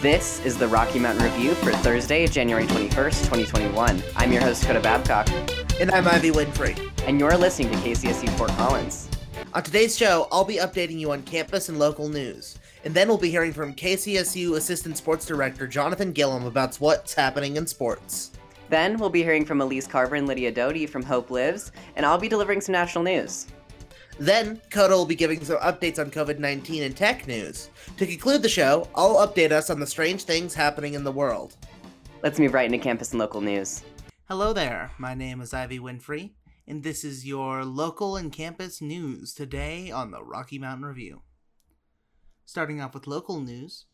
This is the Rocky Mountain Review for Thursday, January 21st, 2021. I'm your host, Coda Babcock, And I'm Ivy Winfrey. and you're listening to KCSU Fort Collins. On today's show, I'll be updating you on campus and local news. And then we'll be hearing from KCSU Assistant Sports Director Jonathan Gillum about what's happening in sports. Then we'll be hearing from Elise Carver and Lydia Doty from Hope Lives, and I'll be delivering some national news. Then, Coda will be giving some updates on COVID 19 and tech news. To conclude the show, I'll update us on the strange things happening in the world. Let's move right into campus and local news. Hello there, my name is Ivy Winfrey, and this is your local and campus news today on the Rocky Mountain Review. Starting off with local news,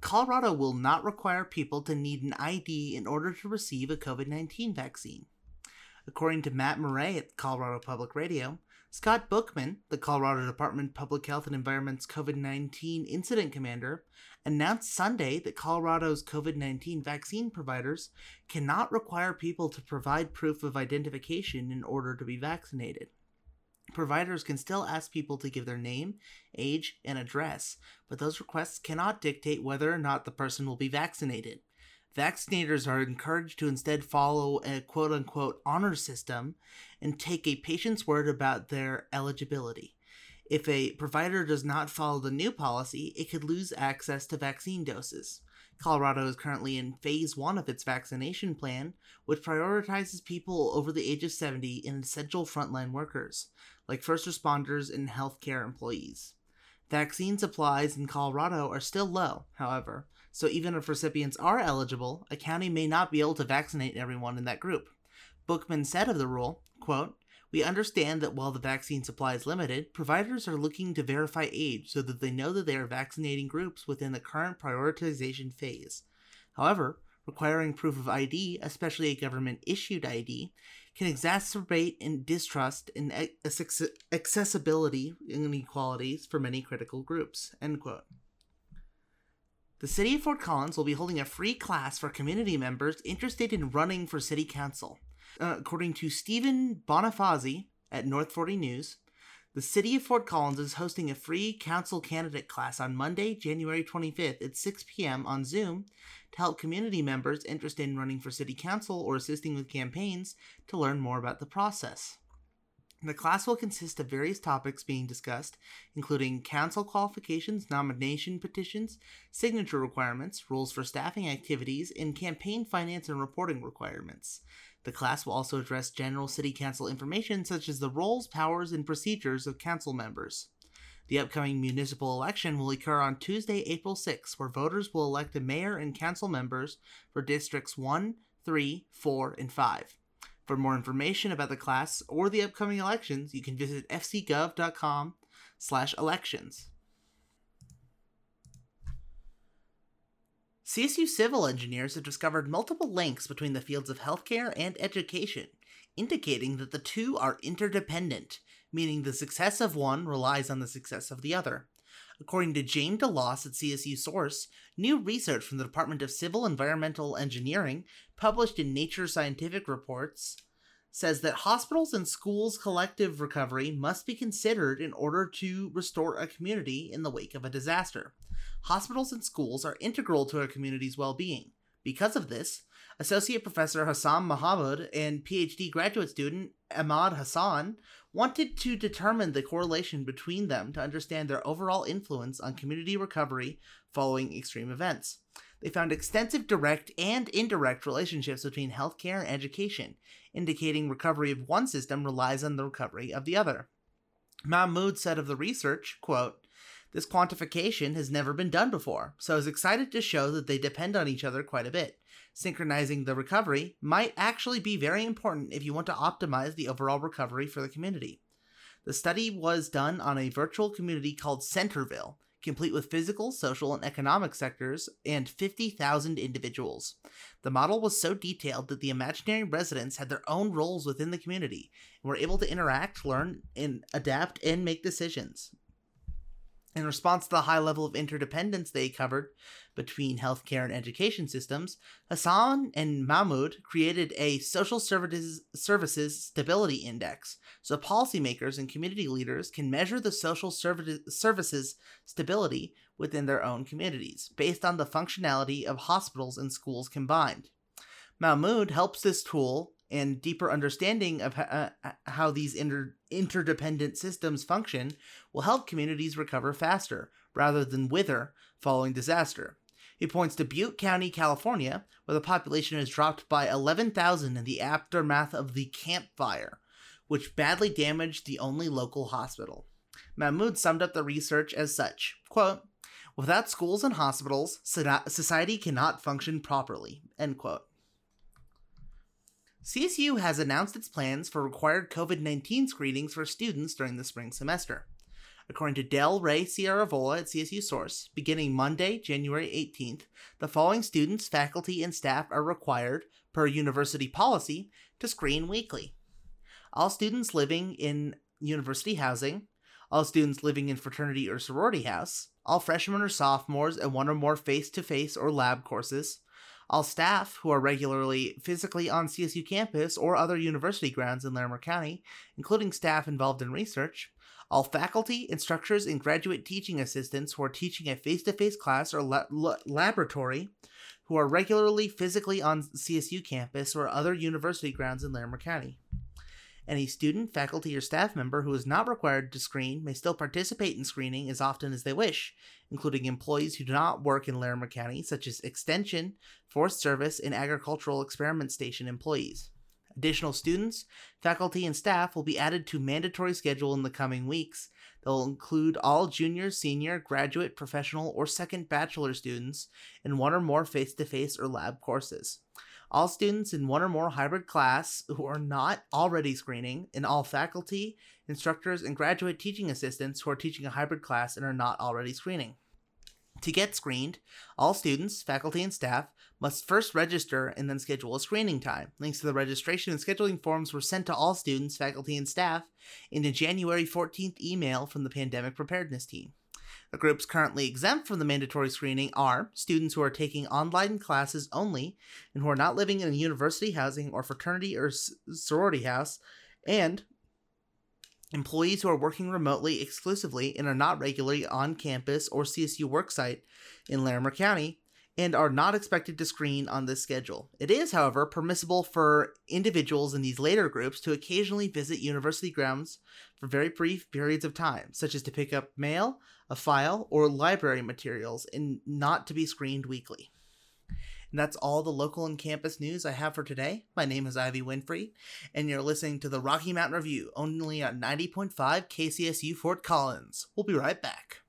Colorado will not require people to need an ID in order to receive a COVID 19 vaccine. According to Matt Murray at Colorado Public Radio, Scott Bookman, the Colorado Department of Public Health and Environment's COVID 19 incident commander, announced Sunday that Colorado's COVID 19 vaccine providers cannot require people to provide proof of identification in order to be vaccinated. Providers can still ask people to give their name, age, and address, but those requests cannot dictate whether or not the person will be vaccinated. Vaccinators are encouraged to instead follow a quote unquote honor system and take a patient's word about their eligibility. If a provider does not follow the new policy, it could lose access to vaccine doses. Colorado is currently in phase one of its vaccination plan, which prioritizes people over the age of 70 and essential frontline workers, like first responders and healthcare employees. Vaccine supplies in Colorado are still low, however, so even if recipients are eligible, a county may not be able to vaccinate everyone in that group. Bookman said of the rule, quote, we understand that while the vaccine supply is limited, providers are looking to verify age so that they know that they are vaccinating groups within the current prioritization phase. However, requiring proof of ID, especially a government issued ID, can exacerbate in distrust and accessibility inequalities for many critical groups. End quote. The City of Fort Collins will be holding a free class for community members interested in running for City Council. Uh, according to Stephen Bonifazi at North 40 News, the City of Fort Collins is hosting a free council candidate class on Monday, January 25th at 6 p.m. on Zoom to help community members interested in running for City Council or assisting with campaigns to learn more about the process. The class will consist of various topics being discussed, including council qualifications, nomination petitions, signature requirements, rules for staffing activities, and campaign finance and reporting requirements. The class will also address general city council information such as the roles, powers, and procedures of council members. The upcoming municipal election will occur on Tuesday, April 6, where voters will elect a mayor and council members for districts 1, 3, 4, and 5. For more information about the class or the upcoming elections, you can visit fcgov.com slash elections. CSU civil engineers have discovered multiple links between the fields of healthcare and education, indicating that the two are interdependent, meaning the success of one relies on the success of the other. According to James DeLoss at CSU Source, new research from the Department of Civil Environmental Engineering, published in Nature Scientific Reports, says that hospitals and schools' collective recovery must be considered in order to restore a community in the wake of a disaster. Hospitals and schools are integral to a community's well being. Because of this, Associate Professor Hassam Mahmoud and PhD graduate student Ahmad Hassan wanted to determine the correlation between them to understand their overall influence on community recovery following extreme events. They found extensive direct and indirect relationships between healthcare and education, indicating recovery of one system relies on the recovery of the other. Mahmoud said of the research, quote, this quantification has never been done before, so I was excited to show that they depend on each other quite a bit. Synchronizing the recovery might actually be very important if you want to optimize the overall recovery for the community. The study was done on a virtual community called Centerville, complete with physical, social, and economic sectors, and 50,000 individuals. The model was so detailed that the imaginary residents had their own roles within the community and were able to interact, learn, and adapt and make decisions. In response to the high level of interdependence they covered between healthcare and education systems, Hassan and Mahmoud created a social services, stability index so policymakers and community leaders can measure the social services stability within their own communities based on the functionality of hospitals and schools combined. Mahmoud helps this tool and deeper understanding of uh, how these inter- interdependent systems function will help communities recover faster rather than wither following disaster. He points to Butte County, California, where the population has dropped by 11,000 in the aftermath of the Camp Fire, which badly damaged the only local hospital. Mahmoud summed up the research as such quote, Without schools and hospitals, society cannot function properly. End quote. CSU has announced its plans for required COVID 19 screenings for students during the spring semester. According to Dell Rae Ciaravola at CSU Source, beginning Monday, January 18th, the following students, faculty, and staff are required, per university policy, to screen weekly. All students living in university housing, all students living in fraternity or sorority house, all freshmen or sophomores in one or more face to face or lab courses, all staff who are regularly physically on CSU campus or other university grounds in Larimer County, including staff involved in research, all faculty, instructors, and graduate teaching assistants who are teaching a face to face class or la- la- laboratory who are regularly physically on CSU campus or other university grounds in Larimer County. Any student, faculty, or staff member who is not required to screen may still participate in screening as often as they wish, including employees who do not work in Larimer County, such as Extension, Forest Service, and Agricultural Experiment Station employees. Additional students, faculty, and staff will be added to mandatory schedule in the coming weeks. They'll include all junior, senior, graduate, professional, or second bachelor students in one or more face to face or lab courses all students in one or more hybrid class who are not already screening, and all faculty, instructors, and graduate teaching assistants who are teaching a hybrid class and are not already screening. To get screened, all students, faculty, and staff must first register and then schedule a screening time. Links to the registration and scheduling forms were sent to all students, faculty, and staff in a January 14th email from the Pandemic Preparedness Team. The groups currently exempt from the mandatory screening are students who are taking online classes only and who are not living in a university housing or fraternity or sorority house, and employees who are working remotely exclusively and are not regularly on campus or CSU worksite in Larimer County and are not expected to screen on this schedule. It is, however, permissible for individuals in these later groups to occasionally visit university grounds for very brief periods of time, such as to pick up mail, a file, or library materials, and not to be screened weekly. And that's all the local and campus news I have for today. My name is Ivy Winfrey, and you're listening to the Rocky Mountain Review only on 90.5 KCSU Fort Collins. We'll be right back.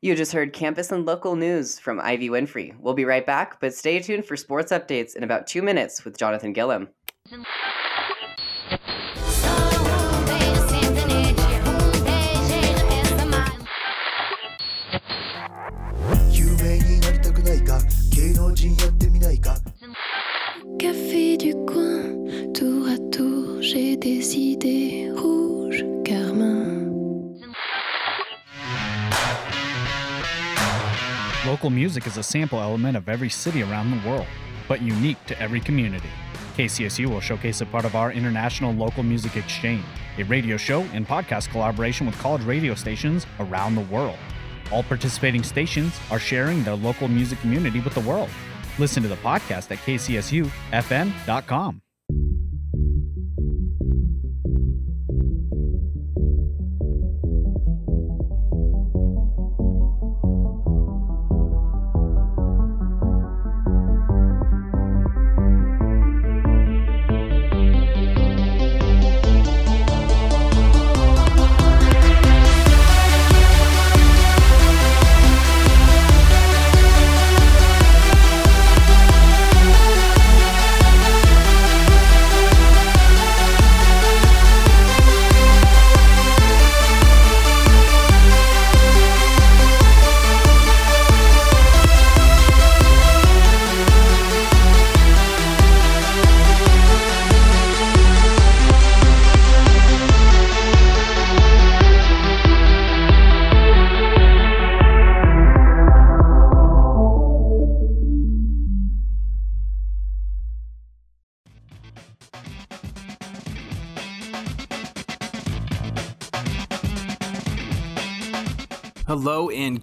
You just heard campus and local news from Ivy Winfrey. We'll be right back, but stay tuned for sports updates in about two minutes with Jonathan Gillum. Carmin. Local music is a sample element of every city around the world, but unique to every community. KCSU will showcase a part of our International Local Music Exchange, a radio show and podcast collaboration with college radio stations around the world. All participating stations are sharing their local music community with the world. Listen to the podcast at kcsufm.com.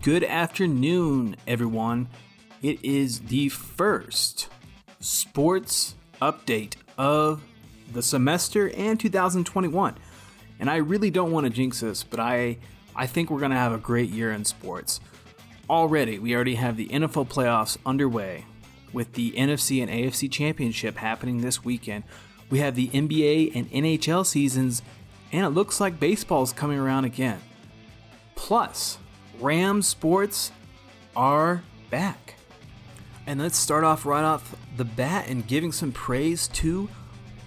good afternoon, everyone. It is the first sports update of the semester and 2021. And I really don't want to jinx this, but I I think we're going to have a great year in sports. Already, we already have the NFL playoffs underway with the NFC and AFC championship happening this weekend. We have the NBA and NHL seasons and it looks like baseball is coming around again. Plus, Rams sports are back. And let's start off right off the bat and giving some praise to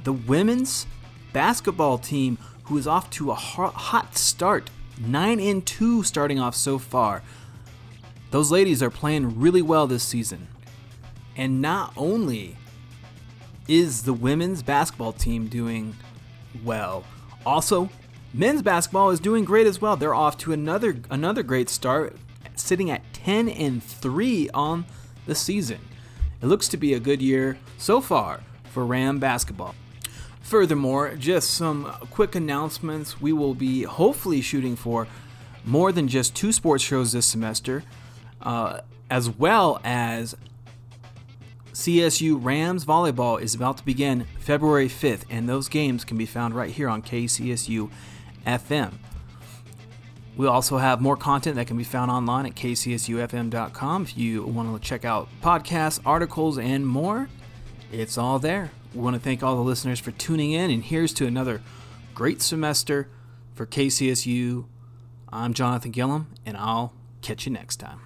the women's basketball team who is off to a hot start. 9 and 2 starting off so far. Those ladies are playing really well this season. And not only is the women's basketball team doing well, also men's basketball is doing great as well. They're off to another another great start, sitting at 10 and 3 on the season. It looks to be a good year so far for Ram basketball. Furthermore, just some quick announcements. We will be hopefully shooting for more than just two sports shows this semester, uh, as well as CSU Rams volleyball is about to begin February 5th, and those games can be found right here on KCSU FM. We also have more content that can be found online at kcsufm.com. If you want to check out podcasts, articles, and more, it's all there. We want to thank all the listeners for tuning in, and here's to another great semester for KCSU. I'm Jonathan Gillum, and I'll catch you next time.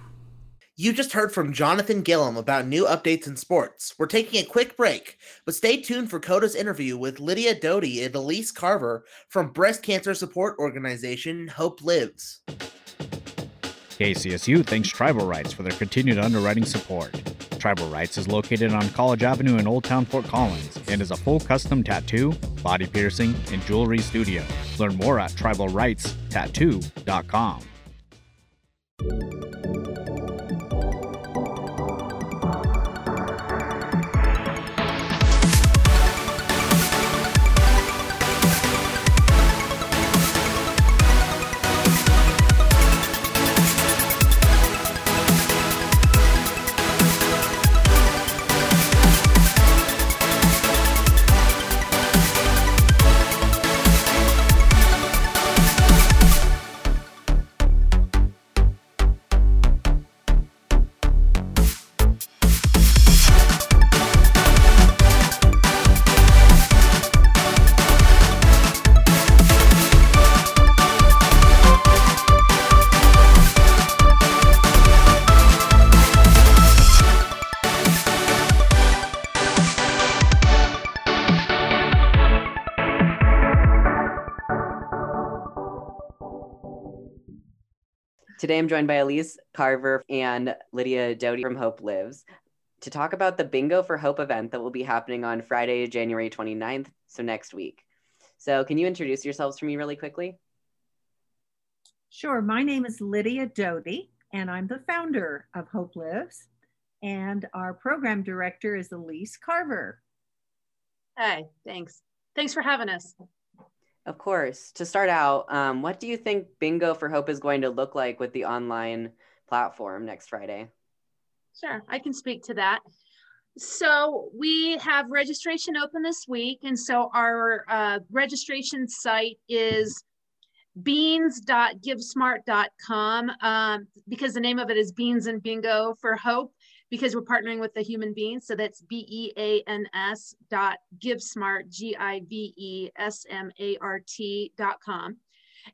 You just heard from Jonathan Gillum about new updates in sports. We're taking a quick break, but stay tuned for Coda's interview with Lydia Doty and Elise Carver from breast cancer support organization Hope Lives. KCSU thanks Tribal Rights for their continued underwriting support. Tribal Rights is located on College Avenue in Old Town Fort Collins and is a full custom tattoo, body piercing, and jewelry studio. Learn more at tribalrightstattoo.com. Today I'm joined by Elise Carver and Lydia Doty from Hope Lives to talk about the Bingo for Hope event that will be happening on Friday, January 29th, so next week. So, can you introduce yourselves for me really quickly? Sure. My name is Lydia Doty, and I'm the founder of Hope Lives. And our program director is Elise Carver. Hi, thanks. Thanks for having us. Of course. To start out, um, what do you think Bingo for Hope is going to look like with the online platform next Friday? Sure, I can speak to that. So we have registration open this week, and so our uh, registration site is beans.givesmart.com um, because the name of it is Beans and Bingo for Hope because we're partnering with the human beings. So that's B E A N S dot GiveSmart, G I V E S M A R T dot com.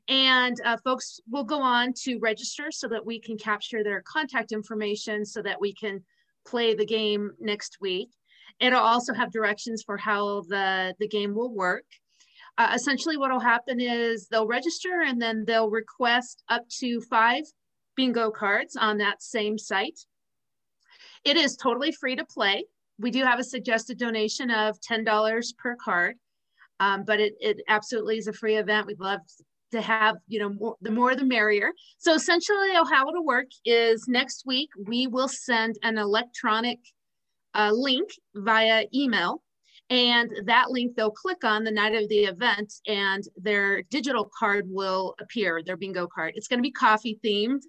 And uh, folks will go on to register so that we can capture their contact information so that we can play the game next week. It'll also have directions for how the, the game will work. Uh, essentially, what will happen is they'll register and then they'll request up to five bingo cards on that same site. It is totally free to play. We do have a suggested donation of $10 per card, um, but it, it absolutely is a free event. We'd love to have, you know, more, the more the merrier. So essentially how it'll work is next week, we will send an electronic uh, link via email And that link they'll click on the night of the event and their digital card will appear, their bingo card. It's going to be coffee themed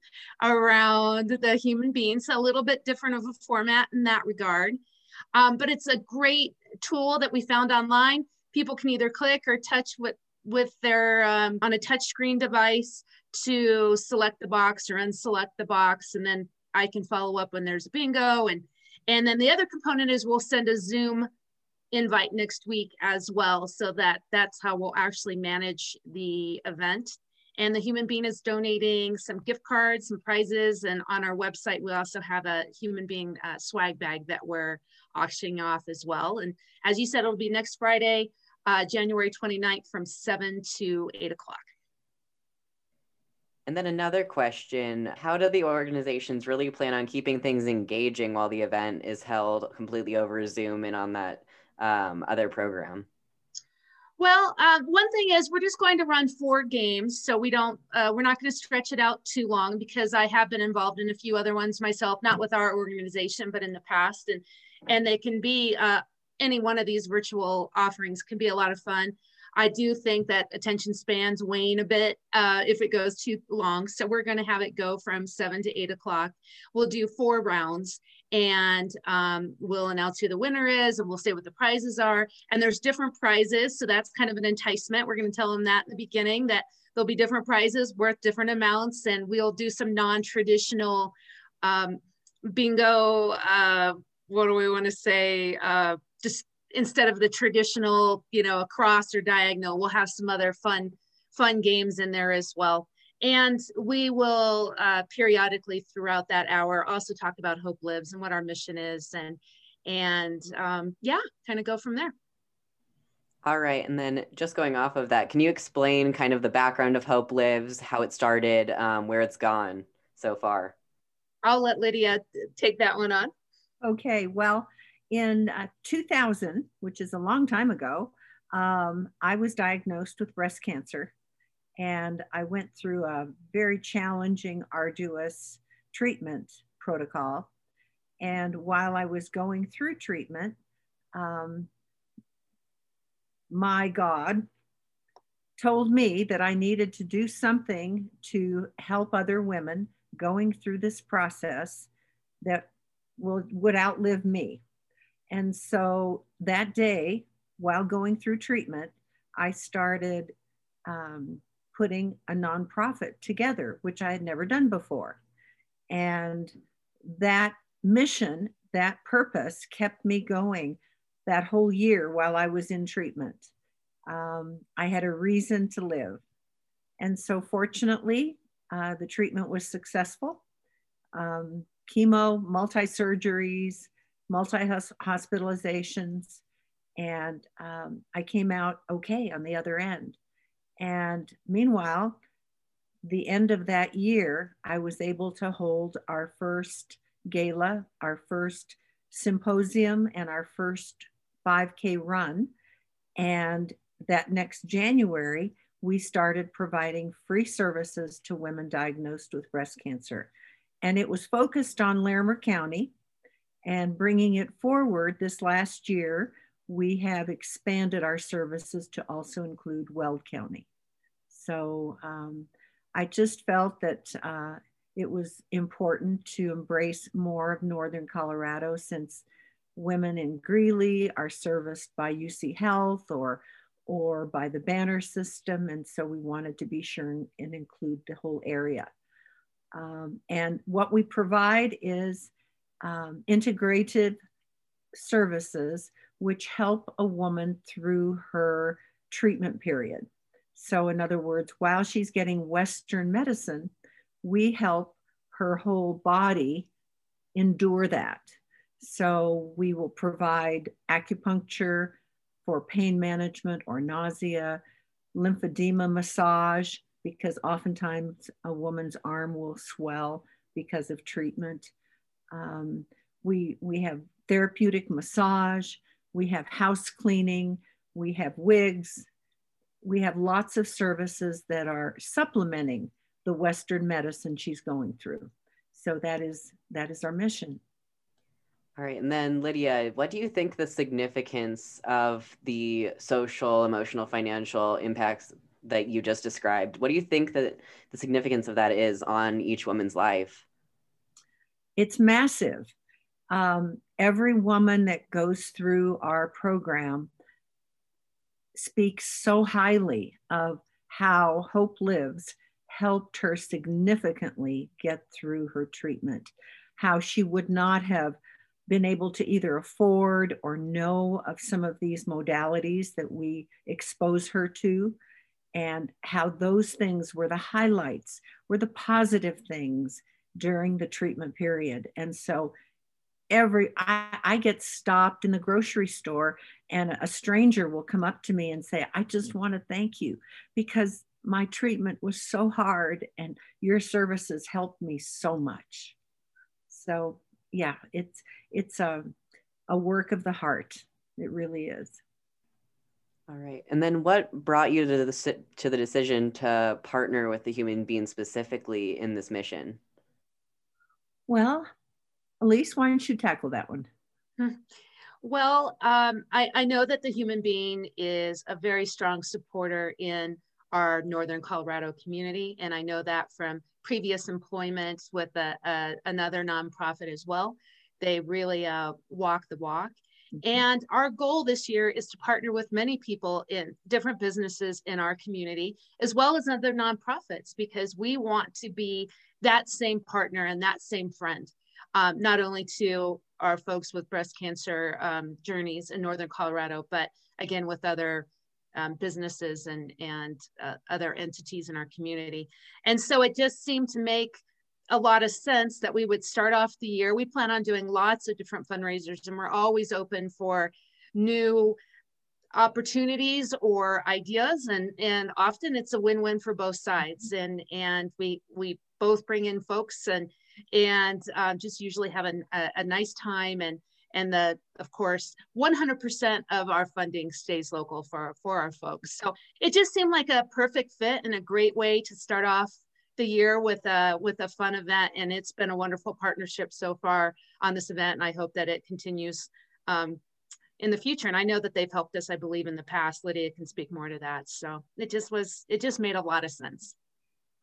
around the Human Beans, so a little bit different of a format in that regard. Um, but it's a great tool that we found online. People can either click or touch with, with their um, on a touchscreen device to select the box or unselect the box. And then I can follow up when there's a bingo. And, and then the other component is we'll send a Zoom invite next week as well. So that that's how we'll actually manage the event. And the Human Bean is donating some gift cards, some prizes. And on our website, we also have a Human Bean uh, swag bag that we're auctioning off as well. And as you said, it'll be next Friday, uh, January 29th from 7 to 8 o'clock. And then another question How do the organizations really plan on keeping things engaging while the event is held completely over Zoom and on that um, other program? Well, uh, one thing is we're just going to run four games, so we don't uh, we're not going to stretch it out too long because I have been involved in a few other ones myself, not with our organization, but in the past, and and they can be uh, any one of these virtual offerings can be a lot of fun. I do think that attention spans wane a bit uh, if it goes too long. So we're going to have it go from seven to eight o'clock. We'll do four rounds and um, we'll announce who the winner is and we'll say what the prizes are. And there's different prizes. So that's kind of an enticement. We're going to tell them that in the beginning that there'll be different prizes worth different amounts and we'll do some non-traditional um, bingo. Uh, what do we want to say? Uh, just instead of the traditional, you know, across or diagonal, we'll have some other fun, fun games in there as well. And we will uh, periodically throughout that hour also talk about Hope Lives and what our mission is, and and um, yeah, kind of go from there. All right, and then just going off of that, can you explain kind of the background of Hope Lives, how it started, um, where it's gone so far? I'll let Lydia take that one on. Okay, well, in uh, 2000, which is a long time ago, um, I was diagnosed with breast cancer. And I went through a very challenging, arduous treatment protocol. And while I was going through treatment, um, my God told me that I needed to do something to help other women going through this process that will, would outlive me. And so that day, while going through treatment, I started um, putting a nonprofit together, which I had never done before. And that mission, that purpose kept me going that whole year while I was in treatment. Um, I had a reason to live. And so, fortunately, uh, the treatment was successful. Um, chemo, multi surgeries, multi hospitalizations, and um, I came out okay on the other end. And meanwhile, the end of that year, I was able to hold our first gala, our first symposium, and our first 5K run. And that next January, we started providing free services to women diagnosed with breast cancer. And it was focused on Larimer County, and bringing it forward this last year, we have expanded our services to also include Weld County. So um, I just felt that uh, it was important to embrace more of Northern Colorado since women in Greeley are serviced by UC Health or or by the Banner system. And so we wanted to be sure and, include the whole area. Um, and what we provide is um, integrated services which help a woman through her treatment period. So, in other words, while she's getting Western medicine, we help her whole body endure that. So, we will provide acupuncture for pain management or nausea, lymphedema massage, because oftentimes a woman's arm will swell because of treatment. Um, we, we have therapeutic massage, we have house cleaning, we have wigs, we have lots of services that are supplementing the Western medicine she's going through. So that is that is our mission. All right. And then, Lydia, what do you think the significance of the social, emotional, financial impacts that you just described? What do you think that the significance of that is on each woman's life? It's massive. Um, every woman that goes through our program speaks so highly of how Hope Lives helped her significantly get through her treatment, how she would not have been able to either afford or know of some of these modalities that we expose her to, and how those things were the highlights, were the positive things during the treatment period. And so every I, I, get stopped in the grocery store and a stranger will come up to me and say i just want to thank you because my treatment was so hard and your services helped me so much. So yeah it's it's a, a work of the heart. It really is. All right. And then what brought you to the to the decision to partner with the Human Bean specifically in this mission well Elise, why don't you tackle that one? Hmm. Well, um, I, I, know that the Human Bean is a very strong supporter in our Northern Colorado community. And I know that from previous employment with a, a, another nonprofit as well. They really uh, walk the walk. Mm-hmm. And our goal this year is to partner with many people in different businesses in our community, as well as other nonprofits, because we want to be that same partner and that same friend um, not only to our folks with breast cancer um, journeys in Northern Colorado, but again with other um, businesses and, and uh, other entities in our community. And so it just seemed to make a lot of sense that we would start off the year. We plan on doing lots of different fundraisers and we're always open for new opportunities or ideas and and often it's a win-win for both sides and and we we both bring in folks and and uh, just usually have a, a, nice time and and the of course 100% of our funding stays local for for our folks so it just seemed like a perfect fit and a great way to start off the year with a with a fun event and it's been a wonderful partnership so far on this event and i hope that it continues um, in the future. And i know that they've helped us i believe in the past. Lydia can speak more to that. So it just was it just made a lot of sense.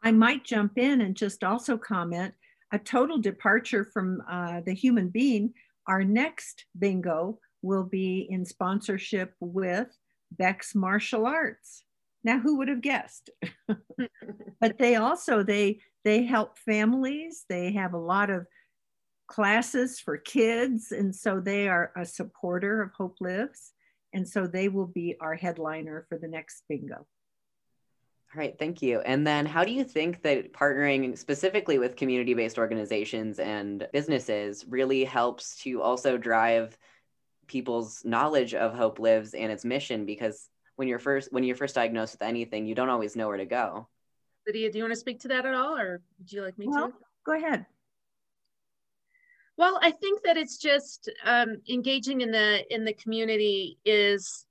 I might jump in and just also comment a total departure from uh, the Human Bean, our next bingo will be in sponsorship with Beck's Martial Arts. Now, who would have guessed? but they also they they help families. They have a lot of classes for kids, and so they are a supporter of Hope Lives, and so they will be our headliner for the next bingo. All right, thank you. And then how do you think that partnering specifically with community based organizations and businesses really helps to also drive people's knowledge of Hope Lives and its mission? Because when you're first when you're first diagnosed with anything, you don't always know where to go. Lydia, do you want to speak to that at all or would you like me well, to? Go ahead. Well, I think that it's just um, engaging in the in the community is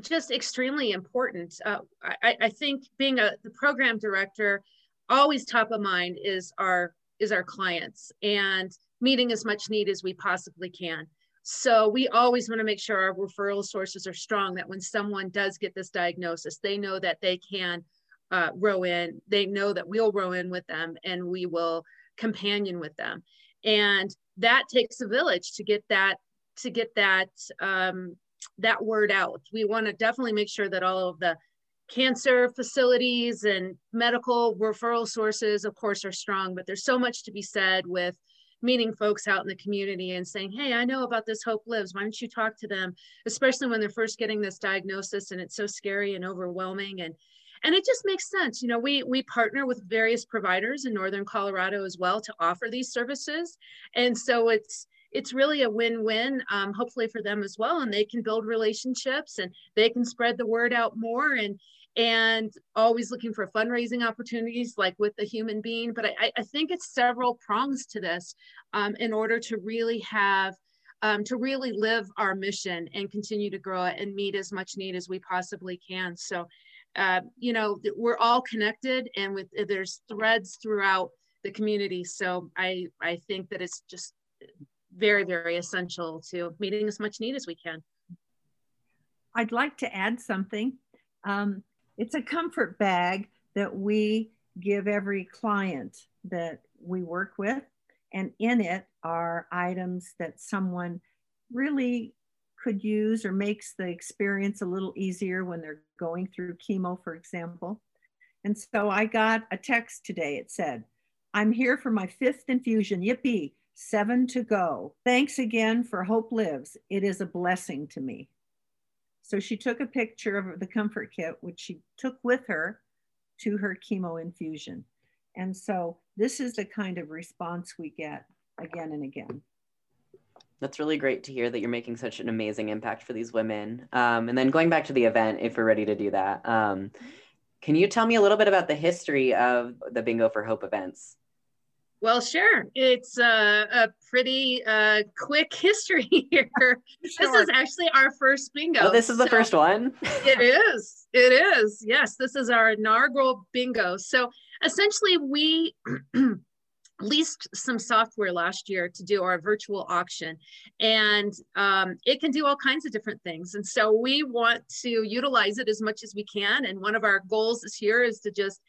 just extremely important. Uh, I, I, think being a the program director, always top of mind is our is our clients and meeting as much need as we possibly can. So we always want to make sure our referral sources are strong. That when someone does get this diagnosis, they know that they can uh, row in. They know that we'll row in with them and we will companion with them. And that takes a village to get that to get that um, that word out. We want to definitely make sure that all of the cancer facilities and medical referral sources, of course, are strong, but there's so much to be said with meeting folks out in the community and saying, Hey, I know about this Hope Lives. Why don't you talk to them? Especially when they're first getting this diagnosis and it's so scary and overwhelming. And and it just makes sense. You know, we we partner with various providers in Northern Colorado as well to offer these services. And so it's it's really a win-win um, hopefully for them as well and they can build relationships and they can spread the word out more and and always looking for fundraising opportunities like with the Human Bean but i, I think it's several prongs to this um, in order to really have um, to really live our mission and continue to grow it and meet as much need as we possibly can so uh, you know we're all connected and with there's threads throughout the community so i i think that it's just very, very essential to meeting as much need as we can. I'd like to add something. Um, it's a comfort bag that we give every client that we work with. And in it are items that someone really could use or makes the experience a little easier when they're going through chemo, for example. And so I got a text today. It said, I'm here for my fifth infusion. Yippee, seven to go. Thanks again for Hope Lives. It is a blessing to me. So she took a picture of the comfort kit, which she took with her to her chemo infusion. And so this is the kind of response we get again and again. That's really great to hear that you're making such an amazing impact for these women. Um, and then going back to the event, if we're ready to do that, um, can you tell me a little bit about the history of the Bingo for Hope events? Well, sure. It's a, a pretty uh, quick history here. Sure. This is actually our first bingo. Oh, this is the first one? it is. It is. Yes, this is our inaugural bingo. So essentially, we leased some software last year to do our virtual auction and um, it can do all kinds of different things and so we want to utilize it as much as we can and one of our goals this year is to just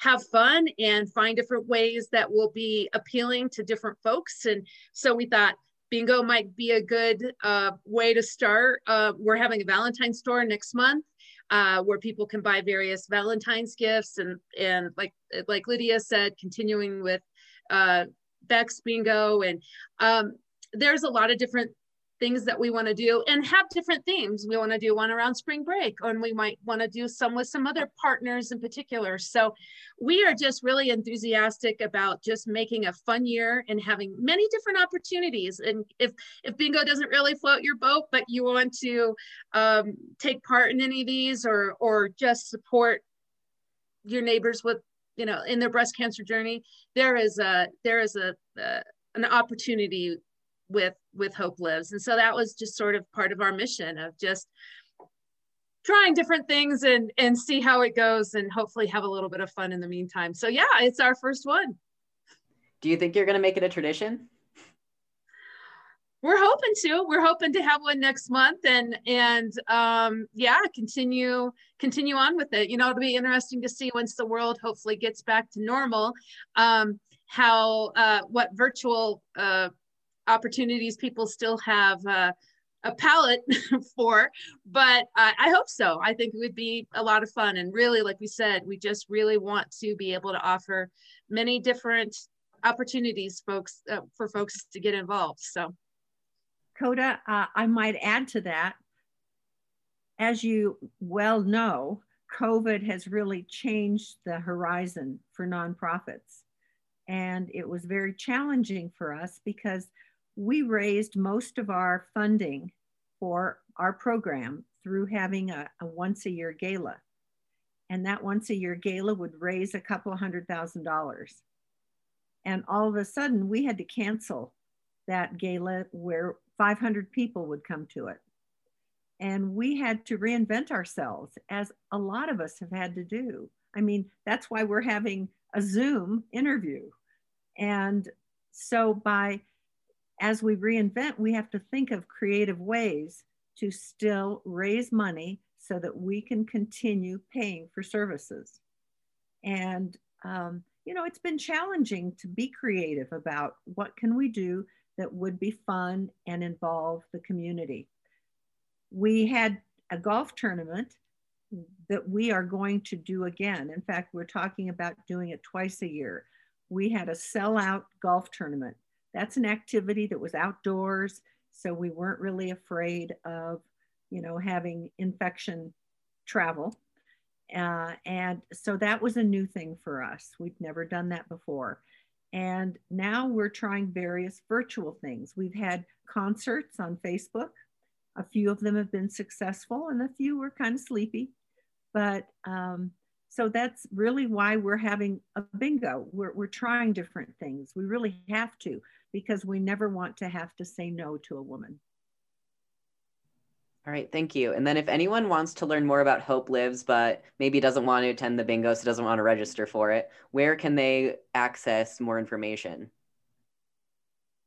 have fun and find different ways that will be appealing to different folks. And so we thought bingo might be a good uh, way to start. Uh, we're having a Valentine's store next month. Uh, where people can buy various Valentine's gifts and and like like Lydia said, continuing with uh, Beck's bingo and um, there's a lot of different things that we want to do and have different themes. We want to do one around spring break, and we might want to do some with some other partners in particular. So we are just really enthusiastic about just making a fun year and having many different opportunities. And if if bingo doesn't really float your boat, but you want to um, take part in any of these or or just support your neighbors with you know in their breast cancer journey, there is a there is a, a an opportunity with with hope lives. And so that was just sort of part of our mission of just trying different things and and see how it goes and hopefully have a little bit of fun in the meantime. So yeah it's our first one. Do you think you're going to make it a tradition? We're hoping to. We're hoping to have one next month and and um yeah continue continue on with it. You know it'll be interesting to see once the world hopefully gets back to normal um how uh what virtual uh opportunities people still have uh, a palette for, but uh, I hope so. I think it would be a lot of fun. And really, like we said, we just really want to be able to offer many different opportunities folks uh, for folks to get involved. So, Coda, uh, I might add to that. As you well know, COVID has really changed the horizon for nonprofits. And it was very challenging for us because we raised most of our funding for our program through having a, a once a year gala. And that once a year gala would raise a couple hundred thousand dollars. And all of a sudden, we had to cancel that gala where 500 people would come to it. And we had to reinvent ourselves, as a lot of us have had to do. I mean, that's why we're having a Zoom interview. And so by as we reinvent, we have to think of creative ways to still raise money so that we can continue paying for services. And, um, you know, it's been challenging to be creative about what can we do that would be fun and involve the community. We had a golf tournament that we are going to do again. In fact, we're talking about doing it twice a year. We had a sellout golf tournament that's an activity that was outdoors. So we weren't really afraid of, you know, having infection travel. Uh, and so that was a new thing for us. We've never done that before. And now we're trying various virtual things. We've had concerts on Facebook. A few of them have been successful, and a few were kind of sleepy. But um, so that's really why we're having a bingo. We're, we're trying different things. We really have to because we never want to have to say no to a woman. All right, thank you. And then if anyone wants to learn more about Hope Lives, but maybe doesn't want to attend the bingo, so doesn't want to register for it, where can they access more information?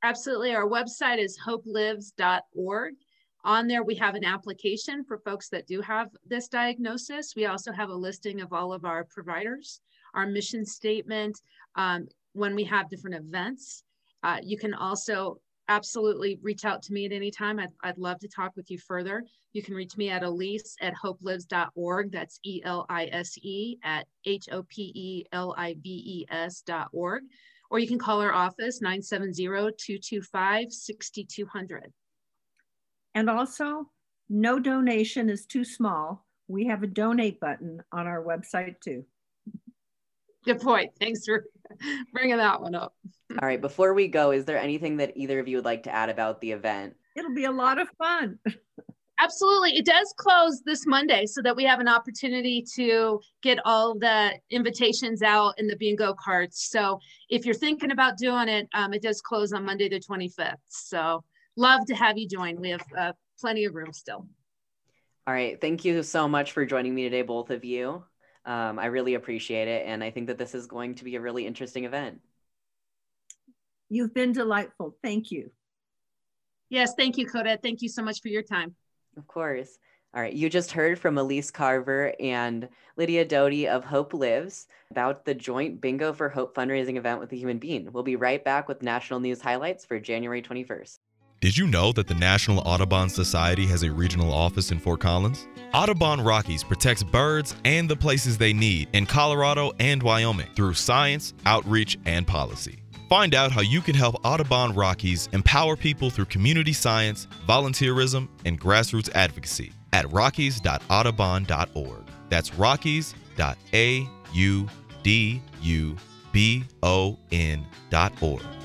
Absolutely. Our website is hopelives.org. On there, we have an application for folks that do have this diagnosis. We also have a listing of all of our providers, our mission statement, um, when we have different events. Uh, you can also absolutely reach out to me at any time. I'd, I'd love to talk with you further. You can reach me at elise at hopelives.org. That's E L I S E at H O P E L I V E S dot org. Or you can call our office 970 225 6200. And also, no donation is too small. We have a donate button on our website too. Good point. Thanks for bringing that one up. All right, before we go, is there anything that either of you would like to add about the event? It'll be a lot of fun. Absolutely. It does close this Monday so that we have an opportunity to get all the invitations out in the bingo cards. So if you're thinking about doing it, um, it does close on Monday, the 25th. So love to have you join. We have uh, plenty of room still. All right. Thank you so much for joining me today, both of you. Um, I really appreciate it. And I think that this is going to be a really interesting event. You've been delightful. Thank you. Yes, thank you, Coda. Thank you so much for your time. Of course. All right, you just heard from Elise Carver and Lydia Doty of Hope Lives about the joint Bingo for Hope fundraising event with the Human Bean. We'll be right back with national news highlights for January 21st. Did you know that the National Audubon Society has a regional office in Fort Collins? Audubon Rockies protects birds and the places they need in Colorado and Wyoming through science, outreach, and policy. Find out how you can help Audubon Rockies empower people through community science, volunteerism, and grassroots advocacy at rockies.audubon.org. That's rockies.audubon.org.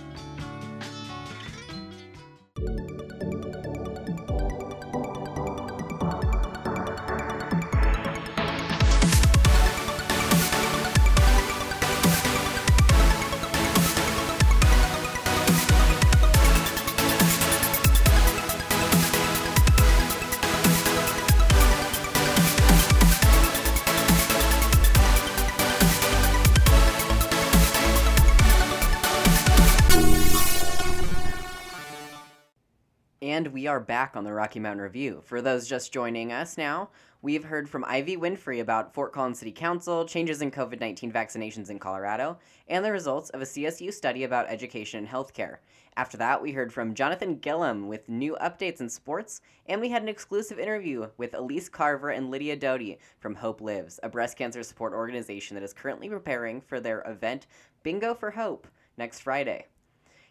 are back on the Rocky Mountain Review. For those just joining us now, we've heard from Ivy Winfrey about Fort Collins City Council, changes in COVID 19 vaccinations in Colorado, and the results of a CSU study about education and healthcare. After that, we heard from Jonathan Gillum with new updates in sports, and we had an exclusive interview with Elise Carver and Lydia Doty from Hope Lives, a breast cancer support organization that is currently preparing for their event Bingo for Hope next Friday.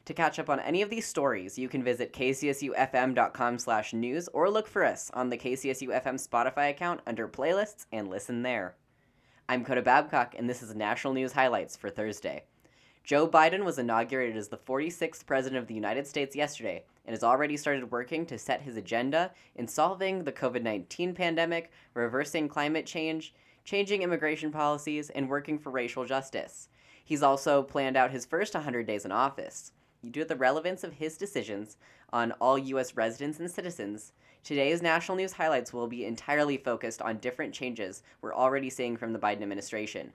To catch up on any of these stories, you can visit kcsufm.com slash news or look for us on the KCSU FM Spotify account under playlists and listen there. I'm Coda Babcock, and this is National News Highlights for Thursday. Joe Biden was inaugurated as the 46th President of the United States yesterday and has already started working to set his agenda in solving the COVID 19 pandemic, reversing climate change, changing immigration policies, and working for racial justice. He's also planned out his first 100 days in office due to the relevance of his decisions on all U.S. residents and citizens, today's national news highlights will be entirely focused on different changes we're already seeing from the Biden administration.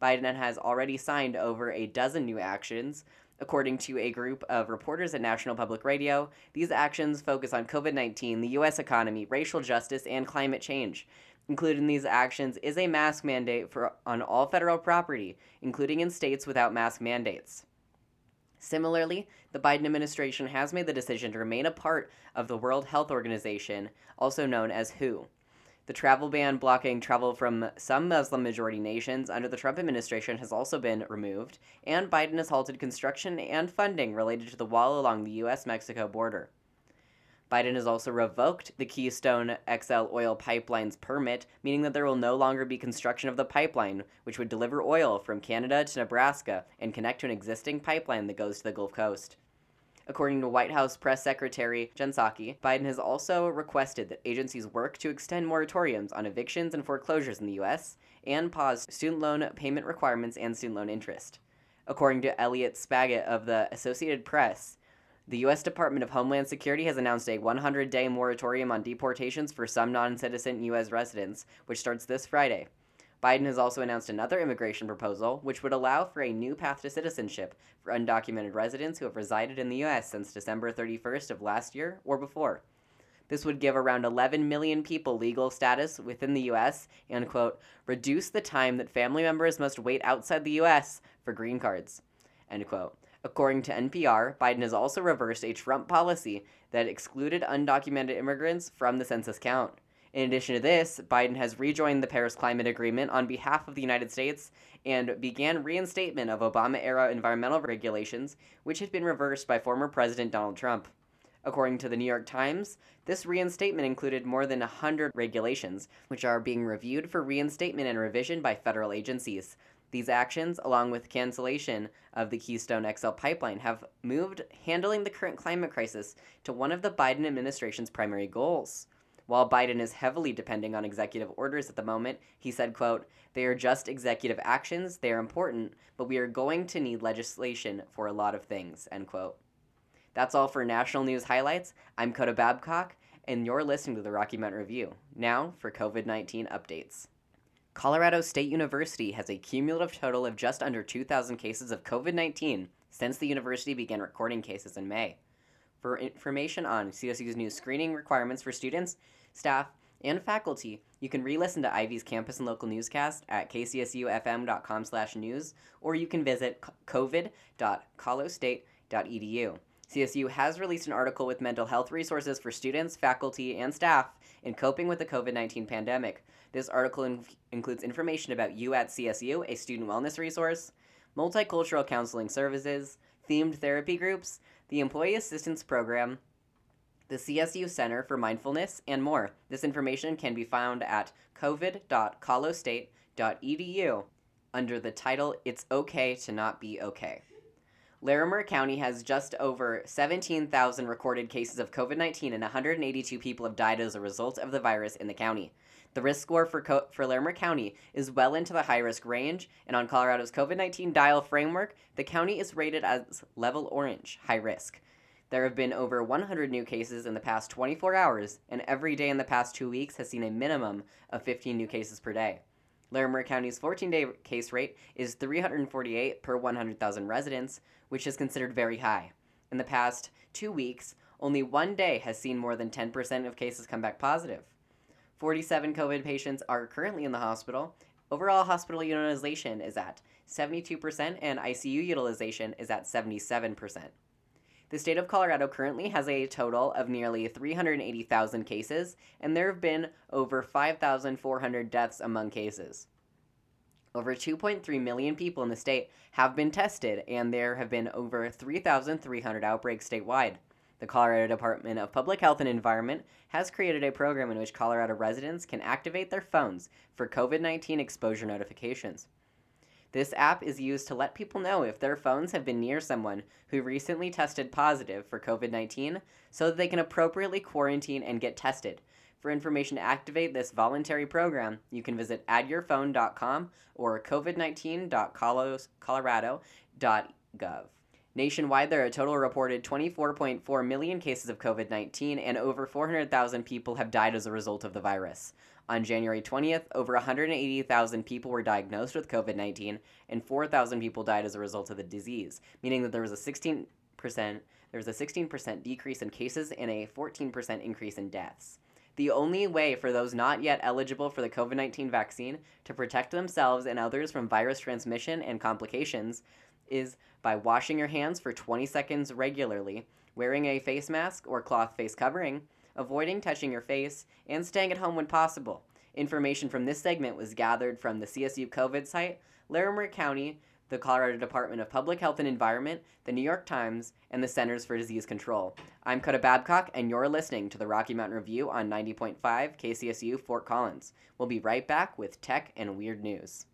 Biden has already signed over a dozen new actions. According to a group of reporters at National Public Radio, these actions focus on COVID 19, the U.S. economy, racial justice, and climate change. Included in these actions is a mask mandate for, on all federal property, including in states without mask mandates. Similarly, the Biden administration has made the decision to remain a part of the World Health Organization, also known as WHO. The travel ban blocking travel from some Muslim majority nations under the Trump administration has also been removed, and Biden has halted construction and funding related to the wall along the U.S. Mexico border. Biden has also revoked the Keystone XL oil pipeline's permit, meaning that there will no longer be construction of the pipeline, which would deliver oil from Canada to Nebraska and connect to an existing pipeline that goes to the Gulf Coast. According to White House Press Secretary Jen Psaki, Biden has also requested that agencies work to extend moratoriums on evictions and foreclosures in the U.S. and pause student loan payment requirements and student loan interest. According to Elliot Spagat of the Associated Press, the U.S. Department of Homeland Security has announced a 100 day moratorium on deportations for some non citizen U.S. residents, which starts this Friday. Biden has also announced another immigration proposal, which would allow for a new path to citizenship for undocumented residents who have resided in the U.S. since December 31st of last year or before. This would give around 11 million people legal status within the U.S. and, quote, reduce the time that family members must wait outside the U.S. for green cards, end quote. According to NPR, Biden has also reversed a Trump policy that excluded undocumented immigrants from the census count. In addition to this, Biden has rejoined the Paris Climate Agreement on behalf of the United States and began reinstatement of Obama era environmental regulations, which had been reversed by former President Donald Trump. According to the New York Times, this reinstatement included more than 100 regulations, which are being reviewed for reinstatement and revision by federal agencies. These actions, along with cancellation of the Keystone XL pipeline, have moved handling the current climate crisis to one of the Biden administration's primary goals. While Biden is heavily depending on executive orders at the moment, he said, quote, "They are just executive actions, they are important, but we are going to need legislation for a lot of things." End quote. That's all for national news highlights. I'm Coda Babcock, and you're listening to the Rocky Mountain Review. Now for COVID-19 updates. Colorado State University has a cumulative total of just under 2,000 cases of COVID 19 since the university began recording cases in May. For information on CSU's new screening requirements for students, staff, and faculty, you can re-listen to Ivy's campus and local newscast at kcsufm.com slash news, or you can visit covid.colostate.edu. CSU has released an article with mental health resources for students, faculty, and staff in coping with the COVID 19 pandemic. This article in- includes information about You at CSU, a student wellness resource, multicultural counseling services, themed therapy groups, the Employee Assistance Program, the CSU Center for Mindfulness, and more. This information can be found at covid.colostate.edu under the title It's Okay to Not Be Okay. Larimer County has just over 17,000 recorded cases of COVID 19 and 182 people have died as a result of the virus in the county. The risk score for, Co- for Larimer County is well into the high risk range, and on Colorado's COVID 19 dial framework, the county is rated as level orange, high risk. There have been over 100 new cases in the past 24 hours, and every day in the past two weeks has seen a minimum of 15 new cases per day. Larimer County's 14 day case rate is 348 per 100,000 residents, which is considered very high. In the past two weeks, only one day has seen more than 10% of cases come back positive. 47 COVID patients are currently in the hospital. Overall hospital utilization is at 72%, and ICU utilization is at 77%. The state of Colorado currently has a total of nearly 380,000 cases, and there have been over 5,400 deaths among cases. Over 2.3 million people in the state have been tested, and there have been over 3,300 outbreaks statewide. The Colorado Department of Public Health and Environment has created a program in which Colorado residents can activate their phones for COVID 19 exposure notifications. This app is used to let people know if their phones have been near someone who recently tested positive for COVID 19 so that they can appropriately quarantine and get tested. For information to activate this voluntary program, you can visit addyourphone.com or covid19.colorado.gov. Nationwide, there are a total reported 24.4 million cases of COVID 19, and over 400,000 people have died as a result of the virus. On January 20th, over 180,000 people were diagnosed with COVID 19, and 4,000 people died as a result of the disease, meaning that there was a 16% there was a 16% decrease in cases and a 14% increase in deaths. The only way for those not yet eligible for the COVID 19 vaccine to protect themselves and others from virus transmission and complications is by washing your hands for 20 seconds regularly, wearing a face mask or cloth face covering, avoiding touching your face, and staying at home when possible. Information from this segment was gathered from the CSU COVID site, Larimer County, the Colorado Department of Public Health and Environment, the New York Times, and the Centers for Disease Control. I'm Coda Babcock, and you're listening to the Rocky Mountain Review on 90.5 KCSU Fort Collins. We'll be right back with tech and weird news.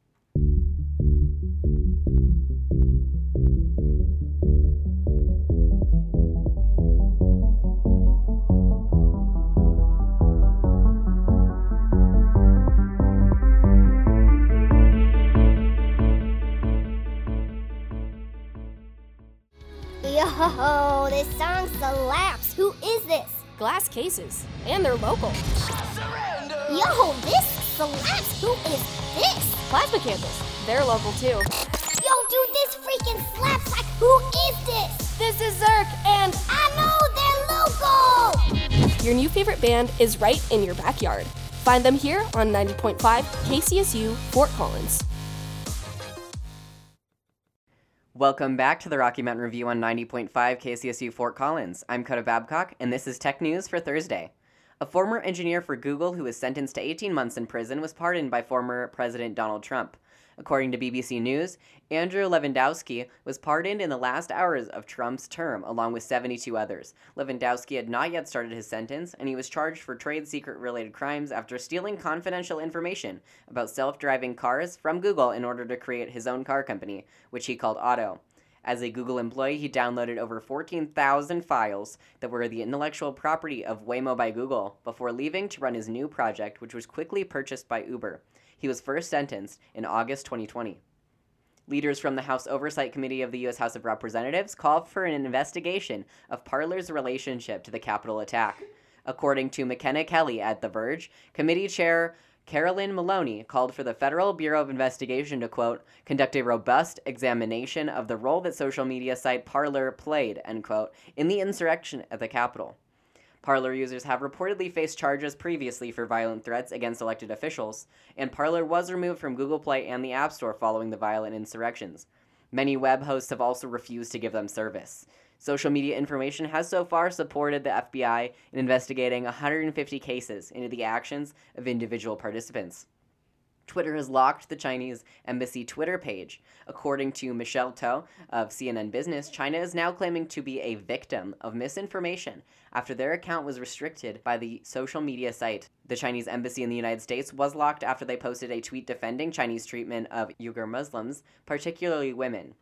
Glass cases, and they're local. Yo, this slaps. Who is this? Plasma Campus. They're local too. Yo, dude, this freaking slaps like, who is this? This is Zerk, and I know they're local! Your new favorite band is right in your backyard. Find them here on 90.5 KCSU Fort Collins. Welcome back to the Rocky Mountain Review on 90.5 KCSU Fort Collins. I'm Coda Babcock, and this is Tech News for Thursday. A former engineer for Google who was sentenced to 18 months in prison was pardoned by former President Donald Trump. According to BBC News, Andrew Levandowski was pardoned in the last hours of Trump's term, along with 72 others. Levandowski had not yet started his sentence, and he was charged for trade secret related crimes after stealing confidential information about self driving cars from Google in order to create his own car company, which he called Otto. As a Google employee, he downloaded over 14,000 files that were the intellectual property of Waymo by Google before leaving to run his new project, which was quickly purchased by Uber. He was first sentenced in August 2020. Leaders from the House Oversight Committee of the U.S. House of Representatives called for an investigation of Parler's relationship to the Capitol attack. According to Makena Kelly at The Verge, committee chair Carolyn Maloney called for the Federal Bureau of Investigation to, quote, conduct a robust examination of the role that social media site Parler played, end quote, in the insurrection at the Capitol. Parler users have reportedly faced charges previously for violent threats against elected officials, and Parler was removed from Google Play and the App Store following the violent insurrections. Many web hosts have also refused to give them service. Social media information has so far supported the FBI in investigating 150 cases into the actions of individual participants. Twitter has locked the Chinese embassy Twitter page. According to Michelle Toh of CNN Business, China is now claiming to be a victim of misinformation after their account was restricted by the social media site. The Chinese embassy in the United States was locked after they posted a tweet defending Chinese treatment of Uyghur Muslims, particularly women.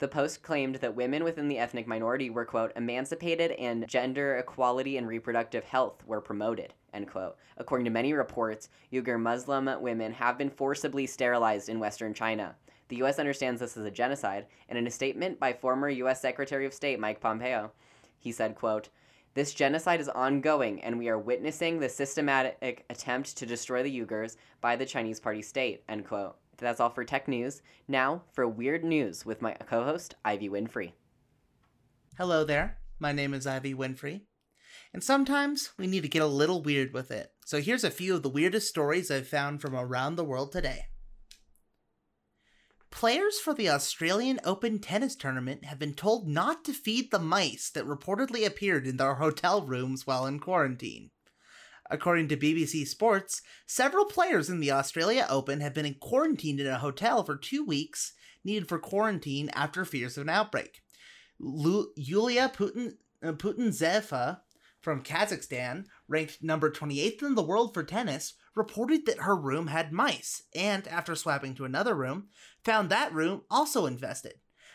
The post claimed that women within the ethnic minority were, quote, emancipated and gender equality and reproductive health were promoted, end quote. According to many reports, Uyghur Muslim women have been forcibly sterilized in Western China. The U.S. understands this as a genocide, and in a statement by former U.S. Secretary of State Mike Pompeo, he said, quote, this genocide is ongoing, and we are witnessing the systematic attempt to destroy the Uyghurs by the Chinese Party state, end quote. That's all for tech news. Now for weird news with my co host, Ivy Winfrey. Hello there. My name is Ivy Winfrey. And sometimes we need to get a little weird with it. So here's a few of the weirdest stories I've found from around the world today. Players for the Australian Open tennis tournament have been told not to feed the mice that reportedly appeared in their hotel rooms while in quarantine. According to BBC Sports, several players in the Australia Open have been quarantined in a hotel for two weeks, needed for quarantine after fears of an outbreak. Lu- Yulia Putin, uh, Putintseva from Kazakhstan, ranked number 28th in the world for tennis, reported that her room had mice, and after swapping to another room, found that room also infested.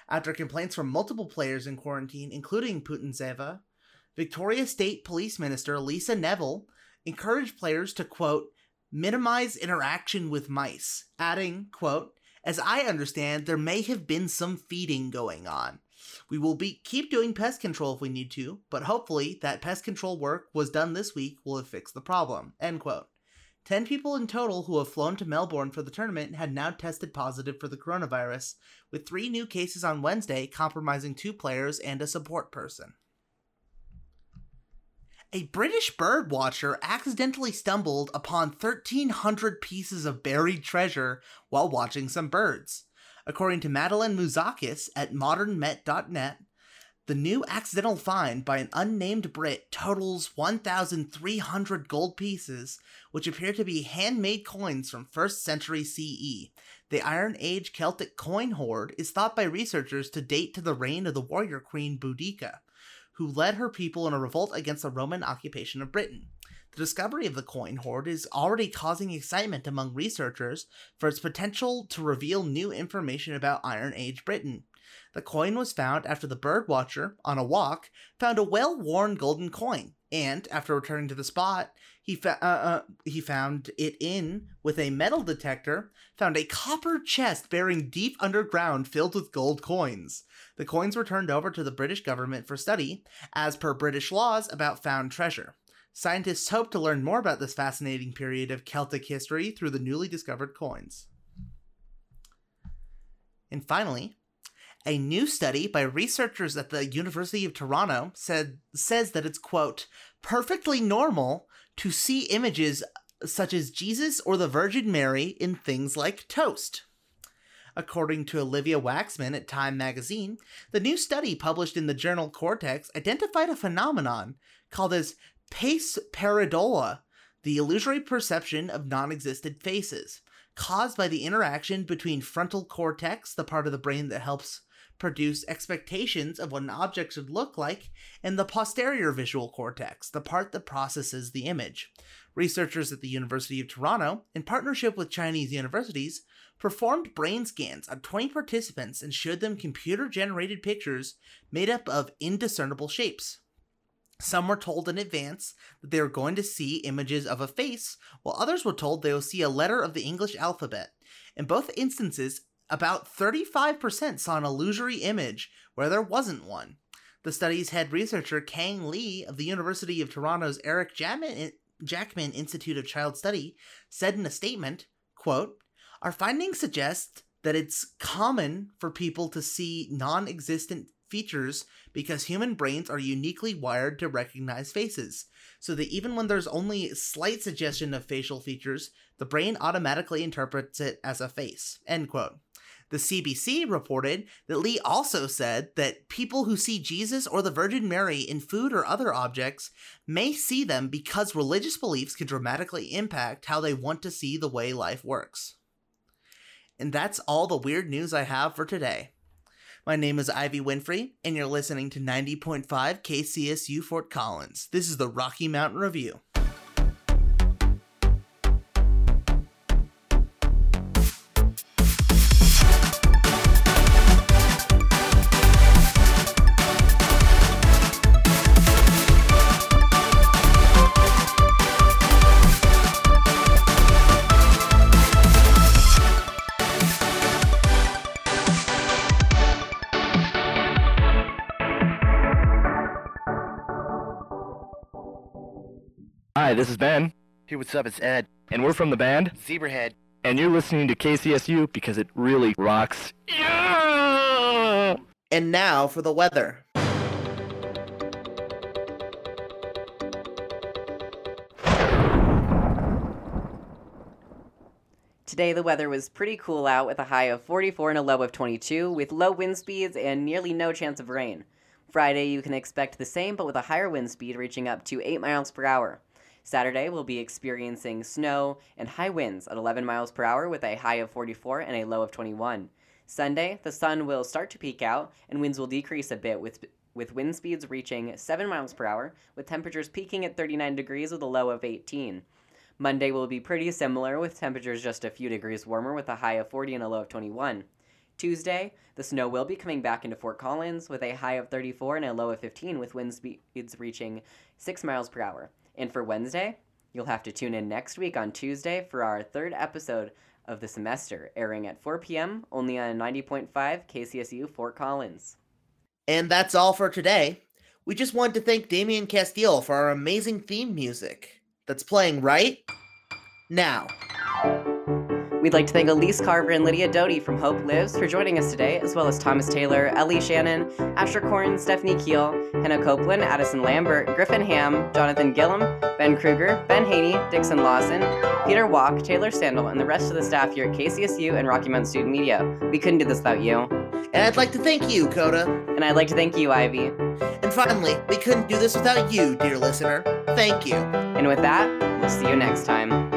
After complaints from multiple players in quarantine, including Putintseva, Victoria State Police Minister Lisa Neville encouraged players to quote minimize interaction with mice, adding, quote, as I understand, there may have been some feeding going on. We will be keep doing pest control if we need to, but hopefully that pest control work was done this week will have fixed the problem. End quote. Ten people in total who have flown to Melbourne for the tournament had now tested positive for the coronavirus, with three new cases on Wednesday compromising two players and a support person. A British bird watcher accidentally stumbled upon 1,300 pieces of buried treasure while watching some birds. According to Madeline Mouzakis at modernmet.net, the new accidental find by an unnamed Brit totals 1,300 gold pieces, which appear to be handmade coins from 1st century CE. The Iron Age Celtic coin hoard is thought by researchers to date to the reign of the warrior queen Boudica who led her people in a revolt against the Roman occupation of Britain. The discovery of the coin hoard is already causing excitement among researchers for its potential to reveal new information about Iron Age Britain. The coin was found after the bird watcher, on a walk, found a well worn golden coin, and after returning to the spot, he, fa- uh, uh, he found it in with a metal detector, found a copper chest bearing deep underground filled with gold coins. The coins were turned over to the British government for study, as per British laws about found treasure. Scientists hope to learn more about this fascinating period of Celtic history through the newly discovered coins. And finally, a new study by researchers at the University of Toronto said says that it's quote perfectly normal to see images such as Jesus or the Virgin Mary in things like toast. According to Olivia Waxman at Time magazine, the new study published in the journal Cortex identified a phenomenon called as face pareidolia, the illusory perception of non-existent faces, caused by the interaction between frontal cortex, the part of the brain that helps produce expectations of what an object should look like, in the posterior visual cortex, the part that processes the image. Researchers at the University of Toronto, in partnership with Chinese universities, performed brain scans on 20 participants and showed them computer generated pictures made up of indiscernible shapes. Some were told in advance that they were going to see images of a face, while others were told they will see a letter of the English alphabet. In both instances, about 35% saw an illusory image where there wasn't one. The study's head researcher, Kang Lee of the University of Toronto's Eric Jackman, Institute of Child Study, said in a statement, quote, Our findings suggest that it's common for people to see non existent features because human brains are uniquely wired to recognize faces, so that even when there's only slight suggestion of facial features, the brain automatically interprets it as a face. End quote. The CBC reported that Lee also said that people who see Jesus or the Virgin Mary in food or other objects may see them because religious beliefs can dramatically impact how they want to see the way life works. And that's all the weird news I have for today. My name is Ivy Winfrey, and you're listening to 90.5 KCSU Fort Collins. This is the Rocky Mountain Review. Hi, this is Ben. Hey, what's up? It's Ed. And we're from the band Zebrahead. And you're listening to KCSU because it really rocks. Yeah! And now for the weather. Today, the weather was pretty cool out with a high of 44 and a low of 22, with low wind speeds and nearly no chance of rain. Friday, you can expect the same, but with a higher wind speed reaching up to 8 miles per hour. Saturday, we'll be experiencing snow and high winds at 11 miles per hour with a high of 44 and a low of 21. Sunday, the sun will start to peak out and winds will decrease a bit with with wind speeds reaching 7 miles per hour with temperatures peaking at 39 degrees with a low of 18. Monday will be pretty similar with temperatures just a few degrees warmer with a high of 40 and a low of 21. Tuesday, the snow will be coming back into Fort Collins with a high of 34 and a low of 15 with wind speeds reaching 6 miles per hour. And for Wednesday, you'll have to tune in next week on Tuesday for our third episode of the semester, airing at 4 p.m. only on 90.5 KCSU Fort Collins. And that's all for today. We just wanted to thank Damian Castile for our amazing theme music that's playing right now. We'd like to thank Elise Carver and Lydia Doty from Hope Lives for joining us today, as well as Thomas Taylor, Ellie Shannon, Asher Korn, Stephanie Keel, Hannah Copeland, Addison Lambert, Griffin Ham, Jonathan Gillum, Ben Kruger, Ben Haney, Dixon Lawson, Peter Walk, Taylor Sandel, and the rest of the staff here at KCSU and Rocky Mountain Student Media. We couldn't do this without you. And I'd like to thank you, Coda. And I'd like to thank you, Ivy. And finally, we couldn't do this without you, dear listener. Thank you. And with that, we'll see you next time.